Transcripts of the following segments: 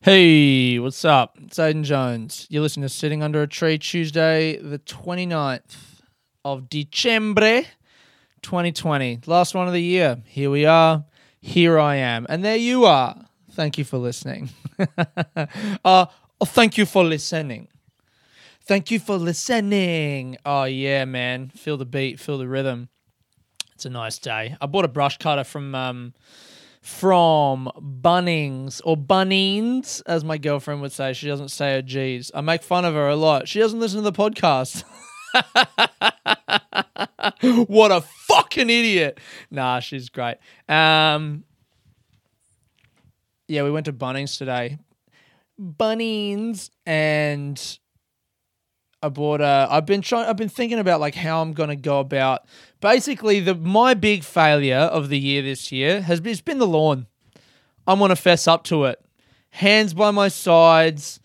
Hey, what's up? It's Aiden Jones. You're listening to Sitting Under a Tree Tuesday, the 29th of December 2020. Last one of the year. Here we are. Here I am. And there you are. Thank you for listening. uh, oh, thank you for listening. Thank you for listening. Oh, yeah, man. Feel the beat, feel the rhythm. It's a nice day. I bought a brush cutter from. Um, from Bunnings or Bunnings, as my girlfriend would say. She doesn't say her G's. I make fun of her a lot. She doesn't listen to the podcast. what a fucking idiot. Nah, she's great. Um, yeah, we went to Bunnings today. Bunnings and I bought a. I've been trying. I've been thinking about like how I'm gonna go about. Basically, the my big failure of the year this year has been, it's been the lawn. I'm gonna fess up to it. Hands by my sides,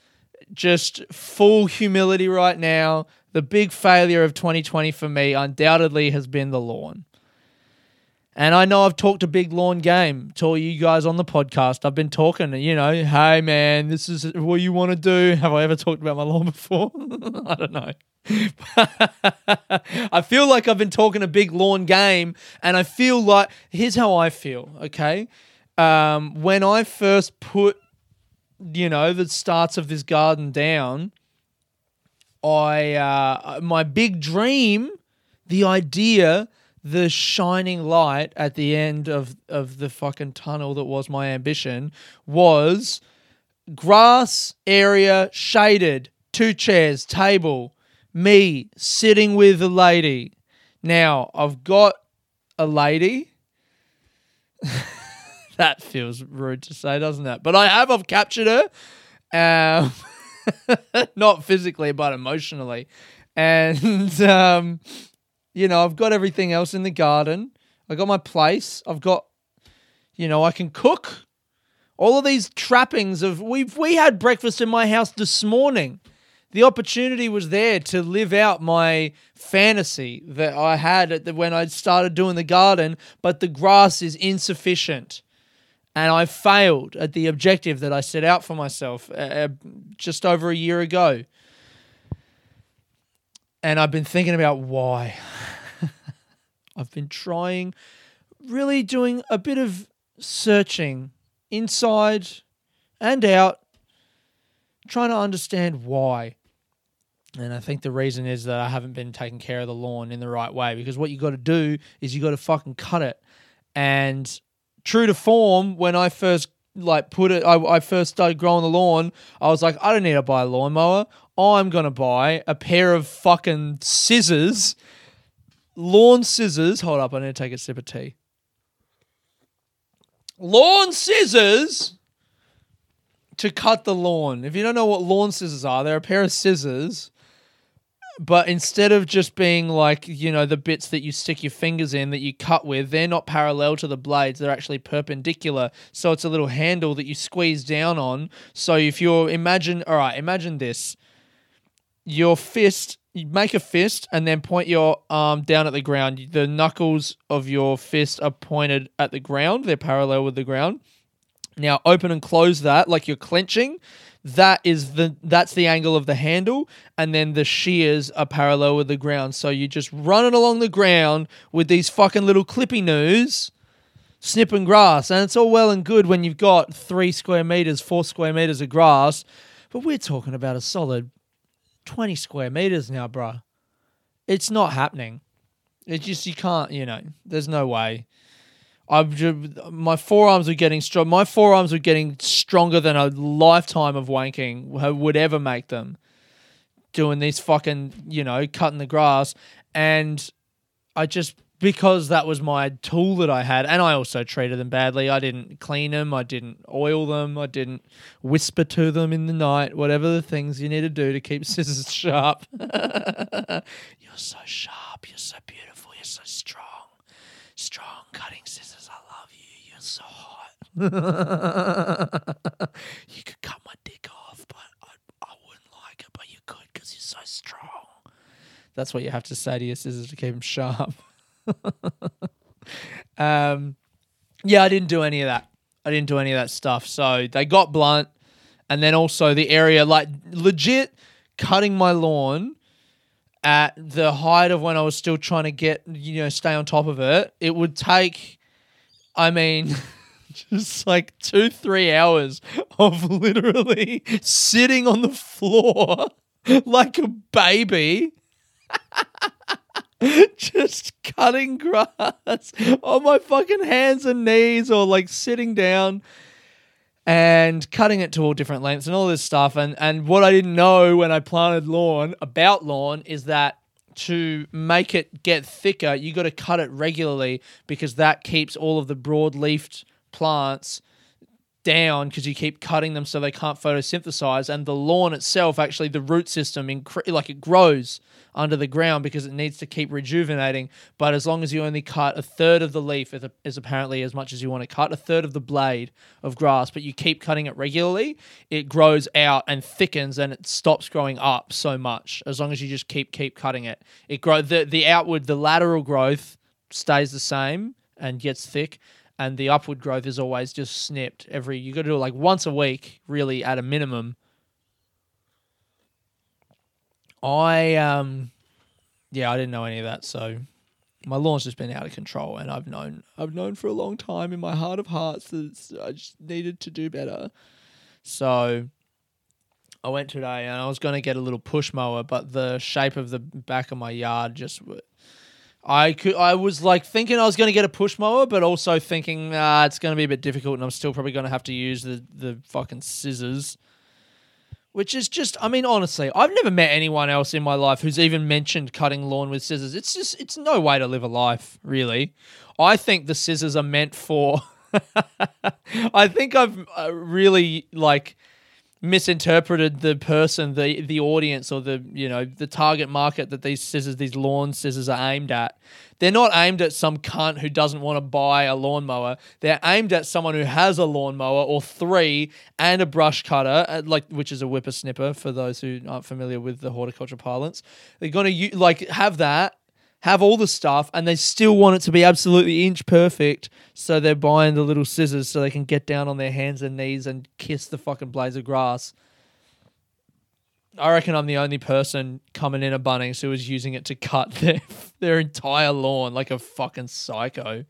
just full humility right now. The big failure of 2020 for me undoubtedly has been the lawn. And I know I've talked a big lawn game to all you guys on the podcast. I've been talking, you know, hey man, this is what you want to do. Have I ever talked about my lawn before? I don't know. I feel like I've been talking a big lawn game, and I feel like here's how I feel, okay? Um, when I first put, you know, the starts of this garden down, I uh, my big dream, the idea the shining light at the end of, of the fucking tunnel that was my ambition was grass area shaded, two chairs, table, me sitting with a lady. Now, I've got a lady. that feels rude to say, doesn't it? But I have, I've captured her. Um, not physically, but emotionally. And um, you know, I've got everything else in the garden. I got my place. I've got, you know, I can cook. All of these trappings of we've we had breakfast in my house this morning. The opportunity was there to live out my fantasy that I had the, when I started doing the garden, but the grass is insufficient. And I failed at the objective that I set out for myself uh, uh just over a year ago. And I've been thinking about why. I've been trying, really doing a bit of searching inside and out, trying to understand why. And I think the reason is that I haven't been taking care of the lawn in the right way because what you got to do is you got to fucking cut it. And true to form, when I first like put it, I, I first started growing the lawn, I was like, I don't need to buy a lawnmower. I'm gonna buy a pair of fucking scissors lawn scissors. Hold up, I need to take a sip of tea. Lawn scissors to cut the lawn. If you don't know what lawn scissors are, they're a pair of scissors. But instead of just being like, you know, the bits that you stick your fingers in that you cut with, they're not parallel to the blades. They're actually perpendicular. So it's a little handle that you squeeze down on. So if you're, imagine, all right, imagine this. Your fist you make a fist and then point your arm down at the ground. The knuckles of your fist are pointed at the ground, they're parallel with the ground. Now open and close that like you're clenching. That is the that's the angle of the handle, and then the shears are parallel with the ground. So you're just running along the ground with these fucking little clippy news, snipping grass, and it's all well and good when you've got three square meters, four square meters of grass. But we're talking about a solid 20 square meters now, bro. It's not happening. It's just you can't, you know. There's no way. I've just, my forearms were getting strong. My forearms were getting stronger than a lifetime of wanking would ever make them. Doing these fucking, you know, cutting the grass, and I just because that was my tool that I had, and I also treated them badly. I didn't clean them, I didn't oil them, I didn't whisper to them in the night, whatever the things you need to do to keep scissors sharp. you're so sharp, you're so beautiful, you're so strong. Strong cutting scissors, I love you, you're so hot. you could cut my dick off, but I, I wouldn't like it, but you could because you're so strong. That's what you have to say to your scissors to keep them sharp. um, yeah, I didn't do any of that. I didn't do any of that stuff. So they got blunt, and then also the area like legit cutting my lawn at the height of when I was still trying to get you know stay on top of it. It would take, I mean. Just like two, three hours of literally sitting on the floor like a baby just cutting grass on my fucking hands and knees or like sitting down and cutting it to all different lengths and all this stuff. And and what I didn't know when I planted lawn about lawn is that to make it get thicker you got to cut it regularly because that keeps all of the broad leafed plants down because you keep cutting them so they can't photosynthesize and the lawn itself actually the root system incre- like it grows under the ground because it needs to keep rejuvenating but as long as you only cut a third of the leaf is, apparently as much as you want to cut a third of the blade of grass but you keep cutting it regularly it grows out and thickens and it stops growing up so much as long as you just keep keep cutting it. It grow the, the outward the lateral growth stays the same and gets thick and the upward growth is always just snipped every you got to do it like once a week really at a minimum. I um yeah i didn't know any of that so my lawn's just been out of control and i've known i've known for a long time in my heart of hearts that i just needed to do better. So i went today and i was going to get a little push mower but the shape of the back of my yard just I could. I was like thinking I was going to get a push mower, but also thinking nah, it's going to be a bit difficult, and I'm still probably going to have to use the the fucking scissors. Which is just, I mean, honestly, I've never met anyone else in my life who's even mentioned cutting lawn with scissors. It's just, it's no way to live a life, really. I think the scissors are meant for. I think I've uh, really like misinterpreted the person, the the audience, or the you know the target market that these scissors, these lawn scissors, are aimed at. They're not aimed at some cunt who doesn't want to buy a lawnmower. They're aimed at someone who has a lawnmower or three and a brush cutter, uh, like which is a whippersnipper for those who aren't familiar with the horticulture parlance. They're gonna like have that have all the stuff and they still want it to be absolutely inch perfect. So they're buying the little scissors so they can get down on their hands and knees and kiss the fucking blades of grass. I reckon I'm the only person coming in a Bunnings who is using it to cut their their entire lawn like a fucking psycho.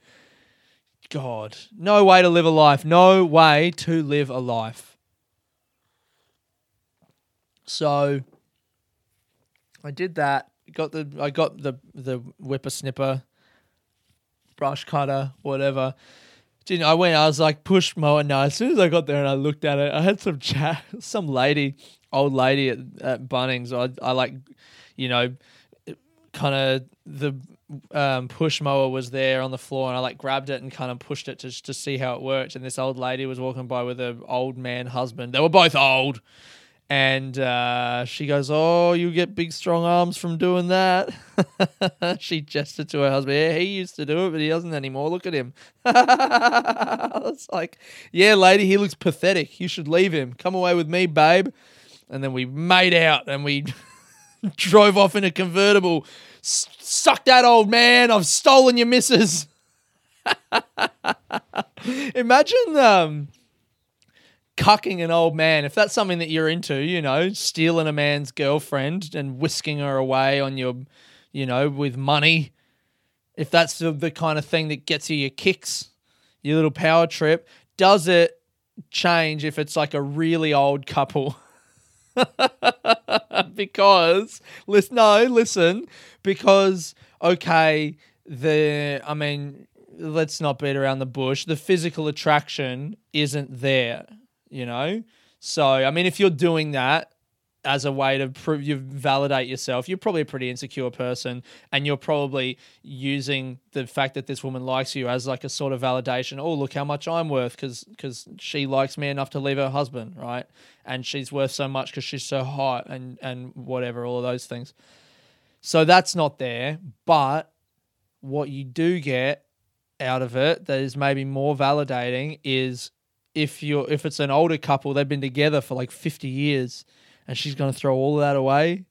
God, no way to live a life. No way to live a life. So I did that got the I got the the whippersnipper, brush cutter, whatever. I went. I was like push mower. No, as soon as I got there and I looked at it, I had some chat. Some lady, old lady at, at Bunnings. I I like, you know, kind of the um, push mower was there on the floor, and I like grabbed it and kind of pushed it to to see how it worked. And this old lady was walking by with her old man husband. They were both old and uh, she goes, "Oh, you get big, strong arms from doing that." she gestured to her husband. Yeah, he used to do it, but he doesn't anymore. Look at him. it's like, yeah, lady, he looks pathetic. You should leave him. Come away with me, babe. And then we made out, and we drove off in a convertible. Suck that old man! I've stolen your missus. Imagine. Um, cucking an old man, if that's something that you're into, you know, stealing a man's girlfriend and whisking her away on your, you know, with money, if that's the, the kind of thing that gets you your kicks, your little power trip, does it change if it's like a really old couple? because listen, no, listen, because okay, the I mean, let's not beat around the bush. The physical attraction isn't there you know? So, I mean, if you're doing that as a way to prove you validate yourself, you're probably a pretty insecure person and you're probably using the fact that this woman likes you as like a sort of validation. Oh, look how much I'm worth because because she likes me enough to leave her husband, right? And she's worth so much because she's so hot and and whatever, all of those things. So that's not there, but what you do get out of it that is maybe more validating is if you're if it's an older couple, they've been together for like fifty years, and she's going to throw all that away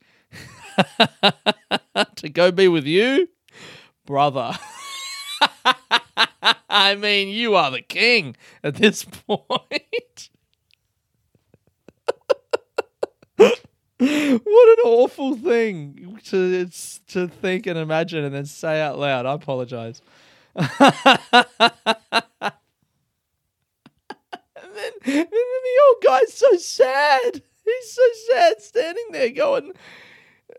to go be with you, brother. I mean, you are the king at this point. what an awful thing to to think and imagine and then say out loud. I apologize. and, then, and then the old guy's so sad. He's so sad standing there going,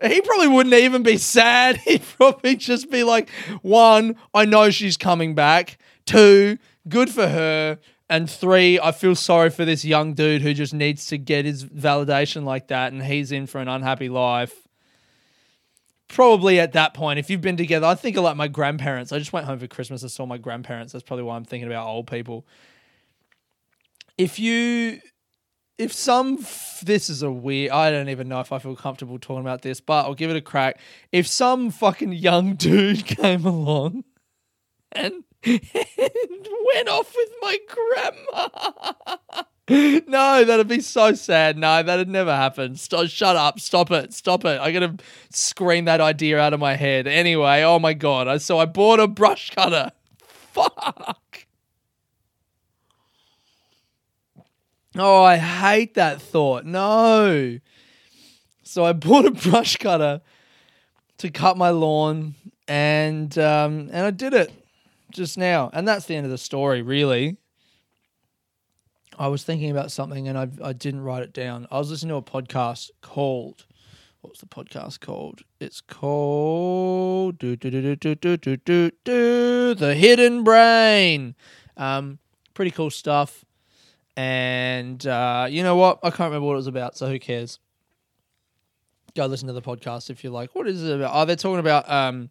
he probably wouldn't even be sad. He'd probably just be like, one, I know she's coming back. Two, good for her. And three, I feel sorry for this young dude who just needs to get his validation like that and he's in for an unhappy life. Probably at that point, if you've been together, I think of like my grandparents. I just went home for Christmas and saw my grandparents. That's probably why I'm thinking about old people. If you if some this is a weird i don't even know if i feel comfortable talking about this but i'll give it a crack. If some fucking young dude came along and, and went off with my grandma. No that'd be so sad. No that'd never happen. Stop, shut up. Stop it. Stop it. I gotta scream that idea out of my head. Anyway oh my god. I, so i bought a brush cutter. Fuck Oh, I hate that thought. No. So I bought a brush cutter to cut my lawn, and um, and I did it just now, and that's the end of the story, really. I was thinking about something and I I didn't write it down. I was listening to a podcast called what's the podcast called? It's called do, do, do, do, do, do, do, do, The Hidden Brain. Um, pretty cool stuff. And uh, you know what? I can't remember what it was about, so who cares? Go listen to the podcast if you like. What is it about? Oh, they're talking about um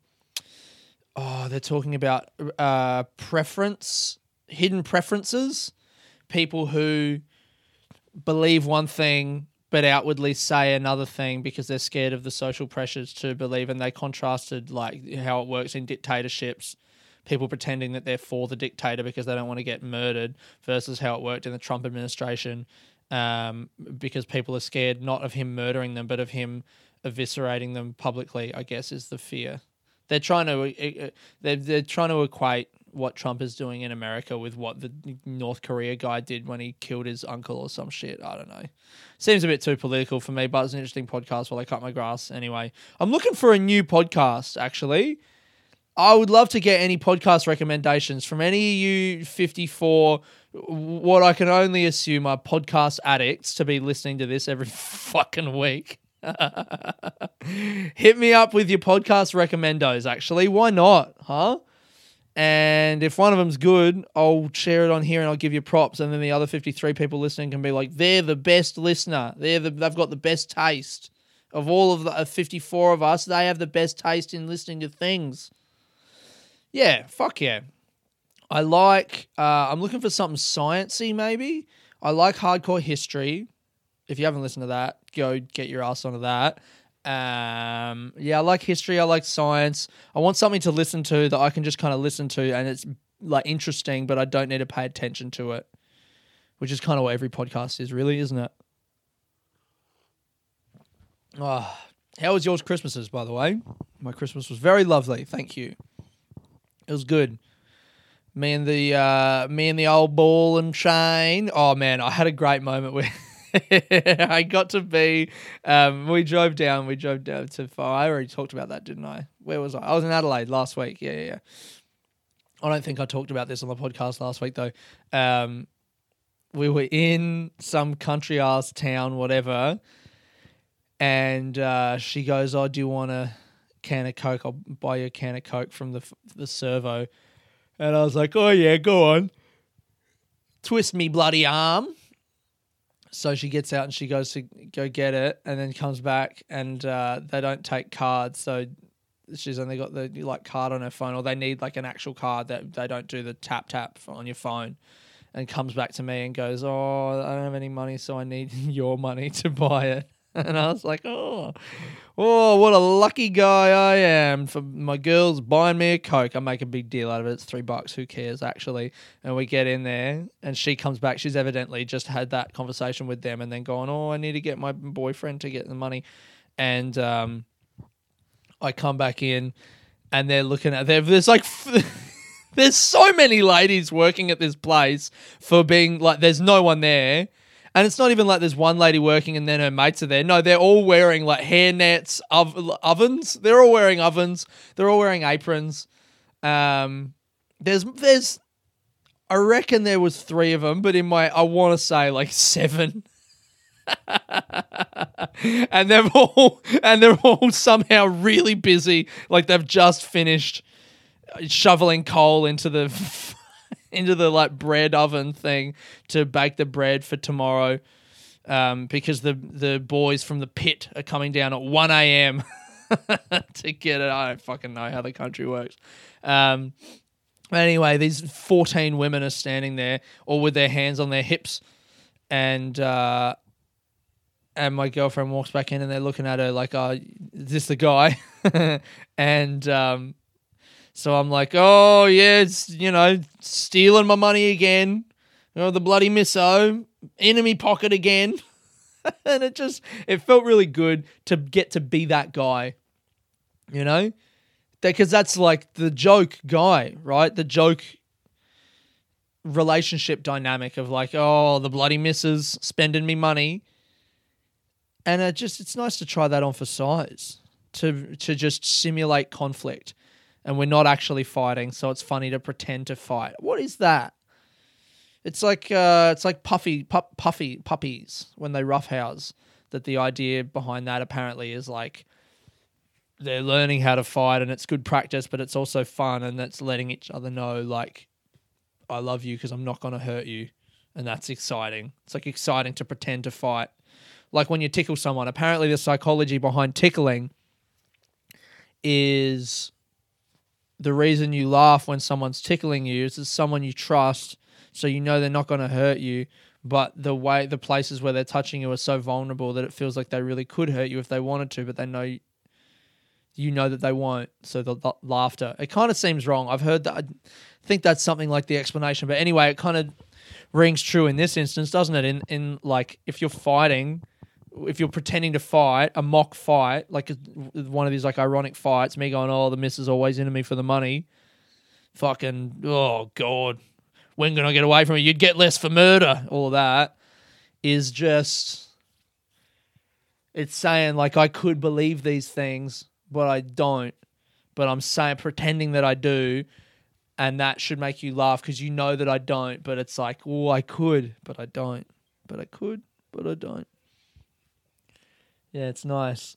oh, they're talking about uh preference, hidden preferences. People who believe one thing but outwardly say another thing because they're scared of the social pressures to believe and they contrasted like how it works in dictatorships people pretending that they're for the dictator because they don't want to get murdered versus how it worked in the Trump administration um, because people are scared not of him murdering them but of him eviscerating them publicly I guess is the fear they're trying to they're, they're trying to equate what Trump is doing in America with what the North Korea guy did when he killed his uncle or some shit. I don't know. Seems a bit too political for me, but it's an interesting podcast while I cut my grass. Anyway, I'm looking for a new podcast actually. I would love to get any podcast recommendations from any of you 54, what I can only assume are podcast addicts to be listening to this every fucking week. Hit me up with your podcast recommendos, actually. Why not? Huh? And if one of them's good, I'll share it on here and I'll give you props. And then the other 53 people listening can be like, they're the best listener. They're the, they've got the best taste. Of all of the 54 of us, they have the best taste in listening to things. Yeah, fuck yeah. I like. Uh, I'm looking for something sciency, maybe. I like hardcore history. If you haven't listened to that, go get your ass onto that. Um, yeah, I like history. I like science. I want something to listen to that I can just kind of listen to, and it's like interesting, but I don't need to pay attention to it. Which is kind of what every podcast is, really, isn't it? Oh, how was yours Christmases, by the way? My Christmas was very lovely. Thank you. It was good. Me and the uh, me and the old ball and chain. Oh man, I had a great moment with. I got to be. Um, we drove down. We drove down to. I already talked about that, didn't I? Where was I? I was in Adelaide last week. Yeah, yeah. yeah. I don't think I talked about this on the podcast last week though. Um, we were in some country ass town, whatever, and uh, she goes, "Oh, do you want to?" Can of Coke. I'll buy you a can of Coke from the the servo. And I was like, oh yeah, go on. Twist me bloody arm. So she gets out and she goes to go get it, and then comes back, and uh, they don't take cards. So she's only got the like card on her phone, or they need like an actual card that they don't do the tap tap on your phone. And comes back to me and goes, "Oh, I don't have any money, so I need your money to buy it." And I was like, "Oh, Oh, what a lucky guy I am for my girls buying me a Coke. I make a big deal out of it. It's three bucks. Who cares, actually? And we get in there, and she comes back. She's evidently just had that conversation with them and then gone, Oh, I need to get my boyfriend to get the money. And um, I come back in, and they're looking at, there's like, there's so many ladies working at this place for being like, there's no one there And it's not even like there's one lady working and then her mates are there. No, they're all wearing like hair nets, ov- ovens. They're all wearing ovens. They're all wearing aprons. Um, there's there's I reckon there was three of them, but in my I want to say like seven. and they're all and they're all somehow really busy, like they've just finished shoveling coal into the into the like bread oven thing to bake the bread for tomorrow. Um, because the the boys from the pit are coming down at one a.m. to get it. I don't fucking know how the country works. Um, anyway, these fourteen women are standing there, all with their hands on their hips, and uh, and my girlfriend walks back in, and they're looking at her like, "Oh, is this the guy?" and um, so I'm like, "Oh yeah, it's you know stealing my money again." Oh, the bloody misso, enemy pocket again. and it just it felt really good to get to be that guy. You know? Because that's like the joke guy, right? The joke relationship dynamic of like, oh, the bloody missus spending me money. And it just it's nice to try that on for size. To to just simulate conflict. And we're not actually fighting, so it's funny to pretend to fight. What is that? It's like uh, it's like puffy puffy puppies when they roughhouse. That the idea behind that apparently is like they're learning how to fight and it's good practice, but it's also fun and that's letting each other know like I love you because I'm not going to hurt you, and that's exciting. It's like exciting to pretend to fight, like when you tickle someone. Apparently, the psychology behind tickling is the reason you laugh when someone's tickling you is it's someone you trust so you know they're not going to hurt you but the way the places where they're touching you are so vulnerable that it feels like they really could hurt you if they wanted to but they know you know that they won't so the, the laughter. It kind of seems wrong. I've heard that i think that's something like the explanation but anyway it kind of rings true in this instance doesn't it? In in like if you're fighting if you're pretending to fight a mock fight like one of these like ironic fights me going oh the miss is always into me for the money fucking oh god when can I get away from it? You'd get less for murder. All that is just it's saying like I could believe these things, but I don't. But I'm saying pretending that I do, and that should make you laugh because you know that I don't. But it's like, oh, I could, but I don't. But I could, but I don't. Yeah, it's nice.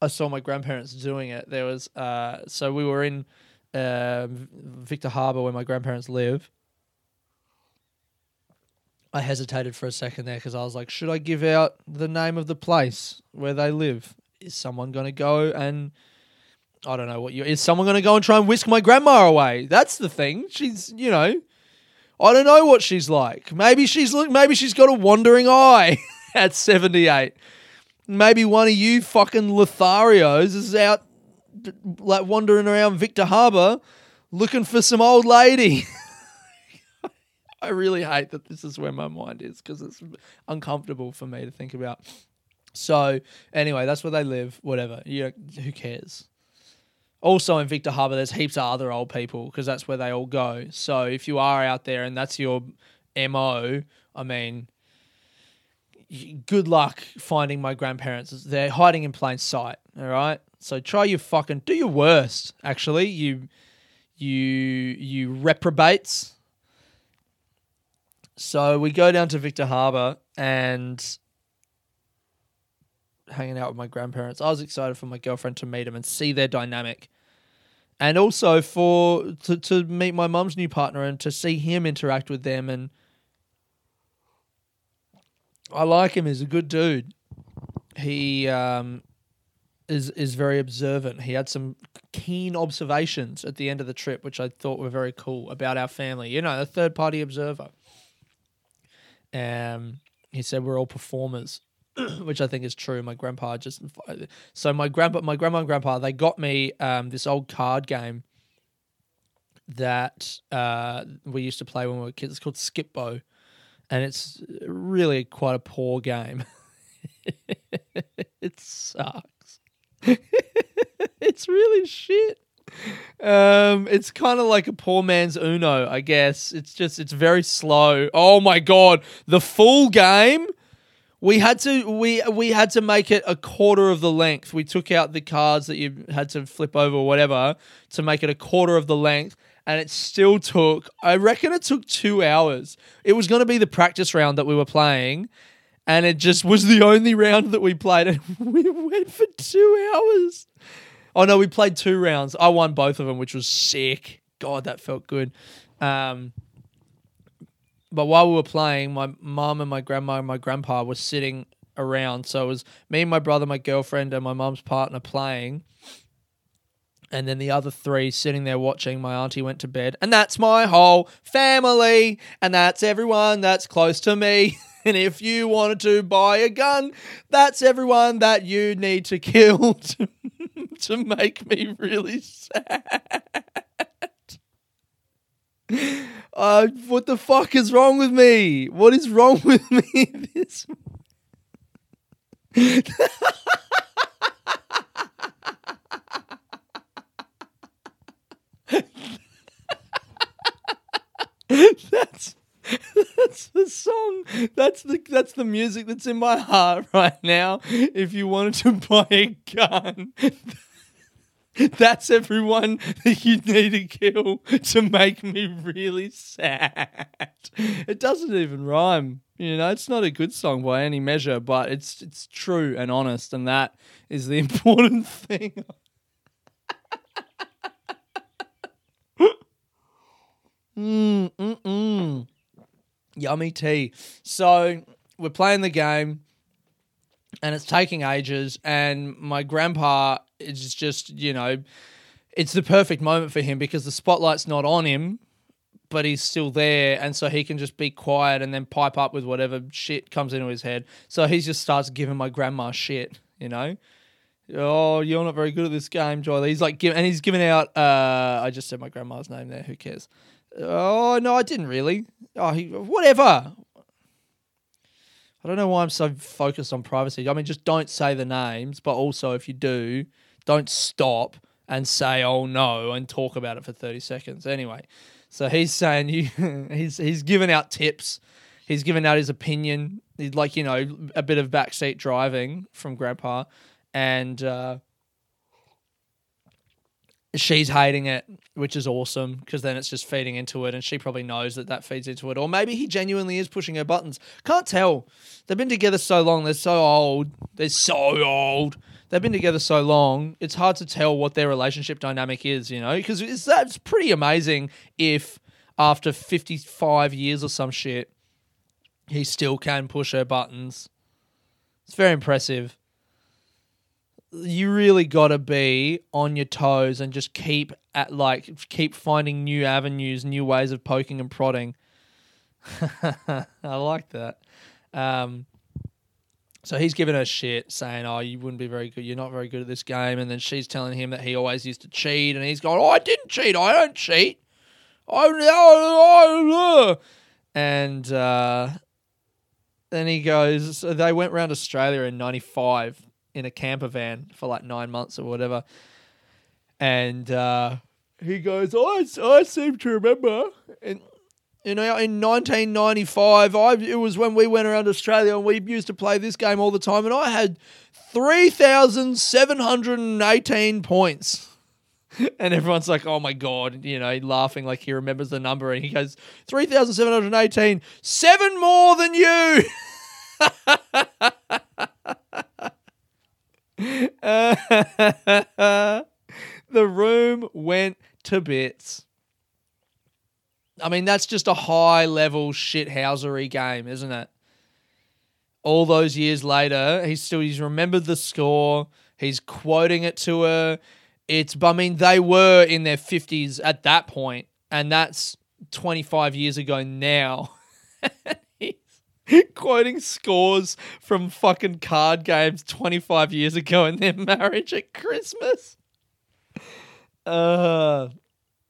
I saw my grandparents doing it. There was uh, so we were in uh, Victor Harbor, where my grandparents live. I hesitated for a second there because I was like, should I give out the name of the place where they live? Is someone going to go and I don't know what you is someone going to go and try and whisk my grandma away? That's the thing. She's, you know, I don't know what she's like. Maybe she's look maybe she's got a wandering eye at 78. Maybe one of you fucking Lotharios is out like wandering around Victor Harbor looking for some old lady. I really hate that this is where my mind is because it's uncomfortable for me to think about. So anyway, that's where they live. Whatever. You who cares? Also in Victor Harbor, there's heaps of other old people because that's where they all go. So if you are out there and that's your mo, I mean, good luck finding my grandparents. They're hiding in plain sight. All right. So try your fucking do your worst. Actually, you you you reprobates. So we go down to Victor Harbor and hanging out with my grandparents. I was excited for my girlfriend to meet them and see their dynamic. And also for to, to meet my mum's new partner and to see him interact with them and I like him. He's a good dude. He um, is is very observant. He had some keen observations at the end of the trip, which I thought were very cool about our family. You know, a third party observer. Um, he said we're all performers, which I think is true. My grandpa just so my grandpa, my grandma and grandpa, they got me um, this old card game that uh, we used to play when we were kids. It's called Skip-Bo, and it's really quite a poor game. it sucks. it's really shit. Um, it's kind of like a poor man's Uno, I guess. It's just it's very slow. Oh my god, the full game. We had to we we had to make it a quarter of the length. We took out the cards that you had to flip over or whatever to make it a quarter of the length, and it still took. I reckon it took two hours. It was going to be the practice round that we were playing, and it just was the only round that we played, and we went for two hours. Oh no, we played two rounds. I won both of them, which was sick. God, that felt good. Um, but while we were playing, my mum and my grandma and my grandpa were sitting around. So it was me and my brother, my girlfriend, and my mum's partner playing. And then the other three sitting there watching. My auntie went to bed. And that's my whole family. And that's everyone that's close to me. And if you wanted to buy a gun, that's everyone that you need to kill to, to make me really sad. Uh, what the fuck is wrong with me? What is wrong with me? This. that's that's the song. That's the that's the music that's in my heart right now. If you wanted to buy a gun, that's everyone that you need to kill to make me really sad. It doesn't even rhyme. You know, it's not a good song by any measure, but it's it's true and honest, and that is the important thing. Mm, mm, mm. Yummy tea. So we're playing the game and it's taking ages and my grandpa is just, you know, it's the perfect moment for him because the spotlight's not on him, but he's still there and so he can just be quiet and then pipe up with whatever shit comes into his head. So he just starts giving my grandma shit, you know? Oh, you're not very good at this game, Joy. He's like, and he's giving out. Uh, I just said my grandma's name there. Who cares? Oh no, I didn't really. Oh, he, whatever. I don't know why I'm so focused on privacy. I mean, just don't say the names, but also if you do, don't stop and say "oh no" and talk about it for thirty seconds. Anyway, so he's saying you, he's he's giving out tips. He's giving out his opinion, He's like you know a bit of backseat driving from Grandpa, and. Uh, she's hating it, which is awesome because then it's just feeding into it, and she probably knows that that feeds into it. Or maybe he genuinely is pushing her buttons. Can't tell. They've been together so long. They're so old. They're so old. They've been together so long. It's hard to tell what their relationship dynamic is, you know, because it's that's pretty amazing if after 55 years or some shit, he still can push her buttons. It's very impressive you really got to be on your toes and just keep at like keep finding new avenues, new ways of poking and prodding. I like that. Um, so he's giving her shit, saying, "Oh, you wouldn't be very good. You're not very good at this game." And then she's telling him that he always used to cheat, and he's going, "Oh, I didn't cheat. I don't cheat. I, I, and uh, then he goes, so they went around Australia in '95 in a camper van for like nine months or whatever. And uh, he goes, I, I seem to remember. And, you know, in 1995, I, it was when we went around Australia and we used to play this game all the time. And I had 3,718 points. And everyone's like, oh my God, you know, laughing like he remembers the number. And he goes, 3,718, seven more than you. the room went to bits. I mean, that's just a high level shithousery game, isn't it? All those years later, he's still he's remembered the score. He's quoting it to her. It's I mean, they were in their fifties at that point, and that's twenty five years ago now. quoting scores from fucking card games 25 years ago in their marriage at Christmas. Uh,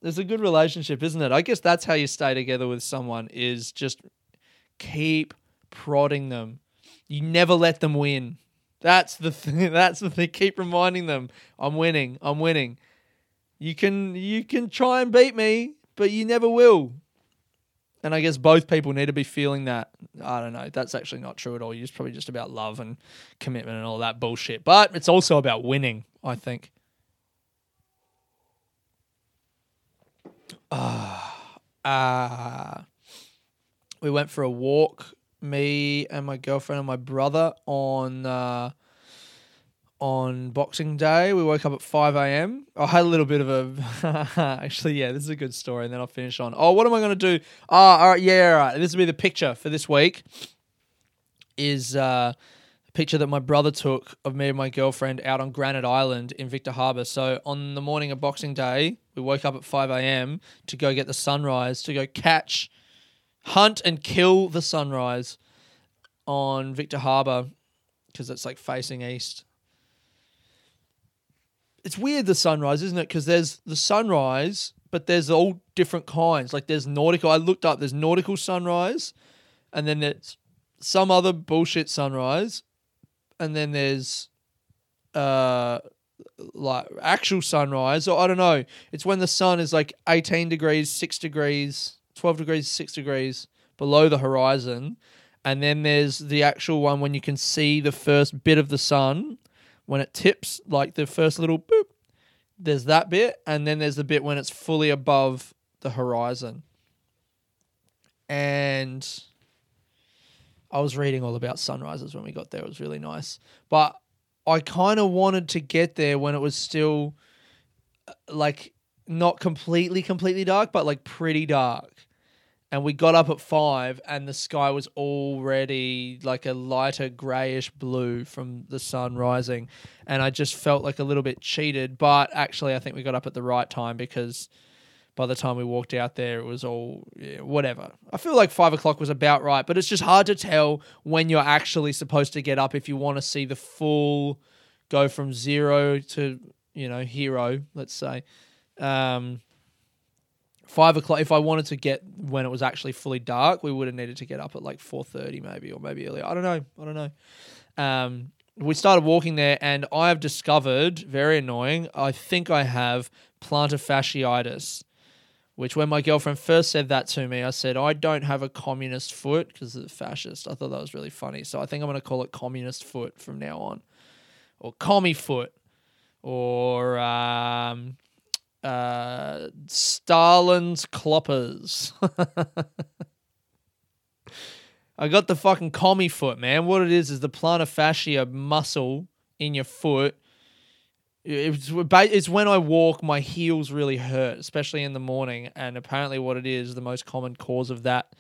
there's a good relationship, isn't it? I guess that's how you stay together with someone is just keep prodding them. You never let them win. That's the thing. That's the thing. Keep reminding them, I'm winning. I'm winning. You can you can try and beat me, but you never will. And I guess both people need to be feeling that. I don't know. That's actually not true at all. It's probably just about love and commitment and all that bullshit. But it's also about winning, I think. Ah, uh, we went for a walk, me and my girlfriend and my brother on uh, on Boxing Day. We woke up at 5 a.m. I had a little bit of a. Actually, yeah, this is a good story. And then I'll finish on. Oh, what am I going to do? Ah, oh, all right. Yeah, all right. This will be the picture for this week. Is uh, a picture that my brother took of me and my girlfriend out on Granite Island in Victor Harbor. So on the morning of Boxing Day, we woke up at 5 a.m. to go get the sunrise, to go catch, hunt, and kill the sunrise on Victor Harbor because it's like facing east it's weird the sunrise, isn't it? Because there's the sunrise, but there's all different kinds. Like there's nautical. I looked up. There's nautical sunrise, and then there's some other bullshit sunrise, and then there's uh like actual sunrise or I don't know. It's when the sun is like 18 degrees, 6 degrees, 12 degrees, 6 degrees below the horizon. And then there's the actual one when you can see the first bit of the sun when it tips, like the first little boop, there's that bit, and then there's the bit when it's fully above the horizon. And I was reading all about sunrises when we got there. It was really nice. But I kind of wanted to get there when it was still uh, like not completely, completely dark, but like pretty dark and we got up at five and the sky was already like a lighter grayish blue from the sun rising. And i just felt like a little bit cheated but actually i think we got up at the right time because by the time we walked out there it was all yeah, whatever. I feel like five o'clock was about right but it's just hard to tell when you're actually supposed to get up if you want to see the full go from zero to you know hero let's say. Um, five o'clock. If I wanted to get when it was actually fully dark, we would have needed to get up at like four thirty, maybe, or maybe earlier. I don't know. I don't know. Um, we started walking there, and I have discovered very annoying. I think I have plantar fasciitis. Which, when my girlfriend first said that to me, I said, I don't have a communist foot because it's fascist. I thought that was really funny. So I think I'm going to call it communist foot from now on. Or commie foot. Or um, uh, Stalin's cloppers. I got the fucking commie foot, man. What it is is the plantar fascia muscle in your foot. It's, it's when I walk, my heels really hurt, especially in the morning. And apparently, what it is, the most common cause of that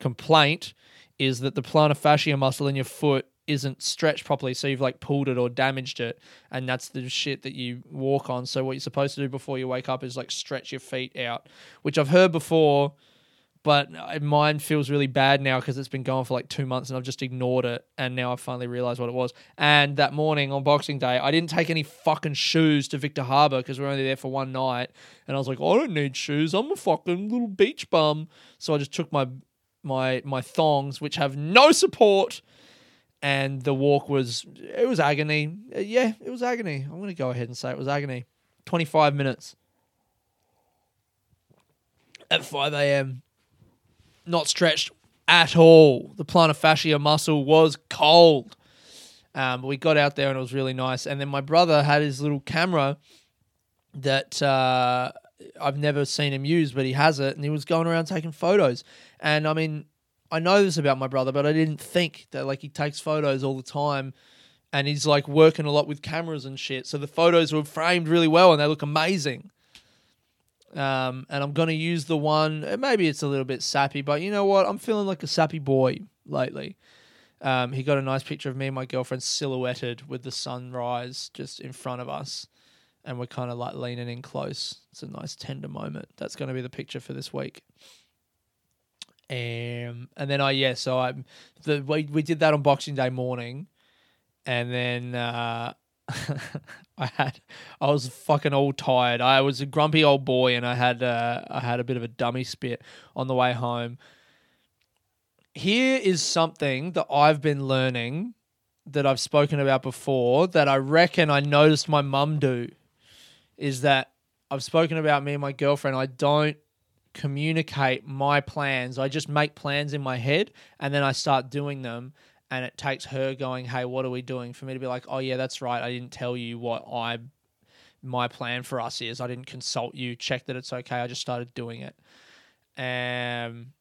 complaint is that the plantar fascia muscle in your foot isn't stretched properly, so you've like pulled it or damaged it, and that's the shit that you walk on. So what you're supposed to do before you wake up is like stretch your feet out, which I've heard before, but mine feels really bad now because it's been going for like two months and I've just ignored it, and now I finally realized what it was. And that morning on Boxing Day, I didn't take any fucking shoes to Victor Harbor because we are only there for one night, and I was like, I don't need shoes. I'm a fucking little beach bum. So I just took my my my thongs, which have no support and the walk was it was agony. Uh, yeah, it was agony. I'm going to go ahead and say it was agony. 25 minutes at 5 a.m. Not stretched at all. The plantar fascia muscle was cold. Um, we got out there and it was really nice. And then my brother had his little camera that uh, I've never seen him use, but he has it, and he was going around taking photos. And I mean, I know this about my brother, but I didn't think that like he takes photos all the time and he's like working a lot with cameras and shit. So the photos were framed really well and they look amazing. Um, and I'm gonna use the one. Maybe it's a little bit sappy, but you know what? I'm feeling like a sappy boy lately. Um, he got a nice picture of me and my girlfriend silhouetted with the sunrise just in front of us, and we're kind of like leaning in close. It's a nice tender moment. That's gonna be the picture for this week. Um, and then I yeah, so I the we we did that on Boxing Day morning, and then uh, I had I was fucking all tired. I was a grumpy old boy, and I had uh, I had a bit of a dummy spit on the way home. Here is something that I've been learning that I've spoken about before that I reckon I noticed my mum do is that I've spoken about me and my girlfriend. I don't communicate my plans. I just make plans in my head and then I start doing them. And it takes her going, "Hey, what are we doing?" For me to be like, "Oh yeah, that's right. I didn't tell you what I my plan for us is. I didn't consult you, check that it's okay. I just started doing it." Um,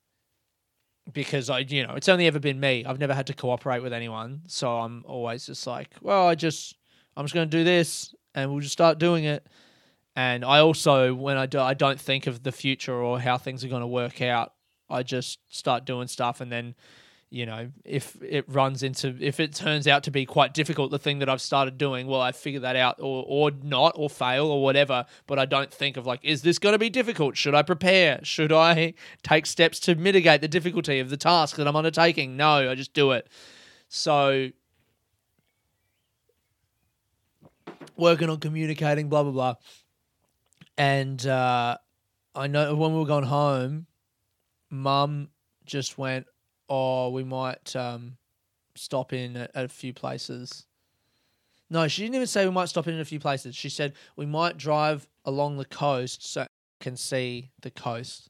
because I, you know, it's only ever been me. I've never had to cooperate with anyone, so I'm always just like, well, I just, I'm just going to do this, and we'll just start doing it. And I also, when I do, I don't think of the future or how things are going to work out. I just start doing stuff, and then, you know, if it runs into, if it turns out to be quite difficult, the thing that I've started doing, well, I figure that out, or or not, or fail, or whatever. But I don't think of like, is this going to be difficult? Should I prepare? Should I take steps to mitigate the difficulty of the task that I'm undertaking? No, I just do it. So working on communicating, blah blah blah. And uh, I know when we were going home, Mum just went, "Oh, we might um, stop in at, at a few places." No, she didn't even say we might stop in at a few places. She said we might drive along the coast so I can see the coast.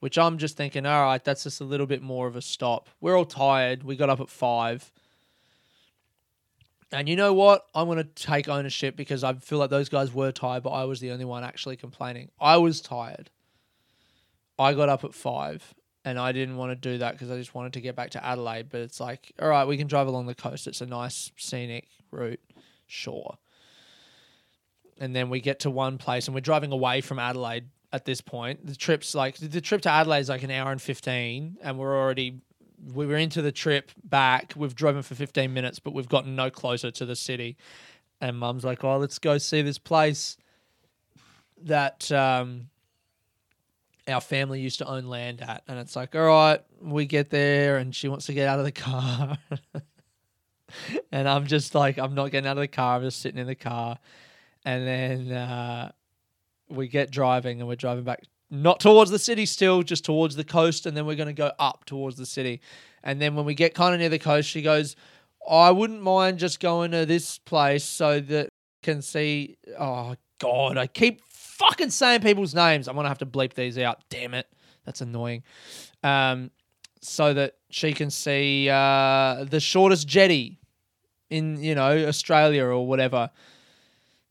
Which I'm just thinking, all right, that's just a little bit more of a stop. We're all tired. We got up at five. And you know what? I'm going to take ownership because I feel like those guys were tired, but I was the only one actually complaining. I was tired. I got up at five and I didn't want to do that because I just wanted to get back to Adelaide. But it's like, all right, we can drive along the coast. It's a nice scenic route. Sure. And then we get to one place and we're driving away from Adelaide at this point. The trip's like, the trip to Adelaide is like an hour and 15 and we're already we were into the trip back. We've driven for 15 minutes, but we've gotten no closer to the city. And mum's like, oh, let's go see this place that um, our family used to own land at. And it's like, all right, we get there, and she wants to get out of the car. and I'm just like, I'm not getting out of the car. I'm just sitting in the car. And then uh, we get driving, and we're driving back not towards the city still, just towards the coast, and then we're going to go up towards the city. And then when we get kind of near the coast, she goes, I wouldn't mind just going to this place so that can see. Oh, God, I keep fucking saying people's names. I'm going to have to bleep these out. Damn it. That's annoying. Um, so that she can see uh, the shortest jetty in, you know, Australia or whatever.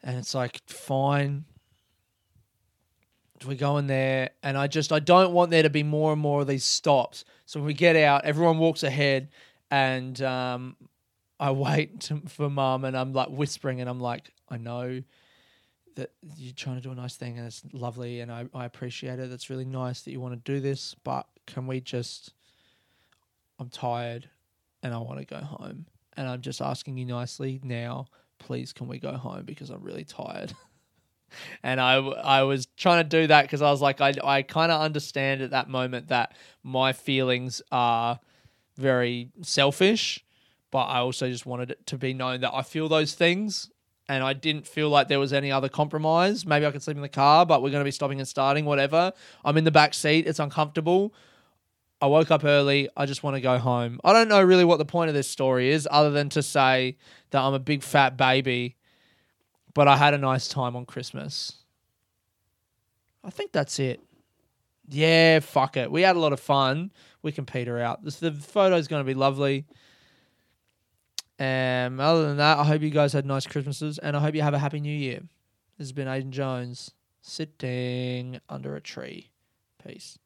And it's like, fine, we go in there and I just I don't want there to be more and more of these stops. So when we get out, everyone walks ahead and um, I wait to, for mum and I'm like whispering and I'm like, I know that you're trying to do a nice thing and it's lovely and I, I appreciate it. It's really nice that you want to do this, but can we just I'm tired and I want to go home. And I'm just asking you nicely now, please can we go home because I'm really tired. and I, I was trying to do that because I was like, I, I kind of understand at that moment that my feelings are very selfish, but I also just wanted it to be known that I feel those things. And I didn't feel like there was any other compromise. Maybe I could sleep in the car, but we're going to be stopping and starting, whatever. I'm in the back seat. It's uncomfortable. I woke up early. I just want to go home. I don't know really what the point of this story is, other than to say that I'm a big fat baby but I had a nice time on Christmas. I think that's it. Yeah, fuck it. We had a lot of fun. We can peter out. This, the photo's going to be lovely. Um, other than that, I hope you guys had nice Christmases and I hope you have a happy new year. This has been Aiden Jones sitting under a tree. Peace.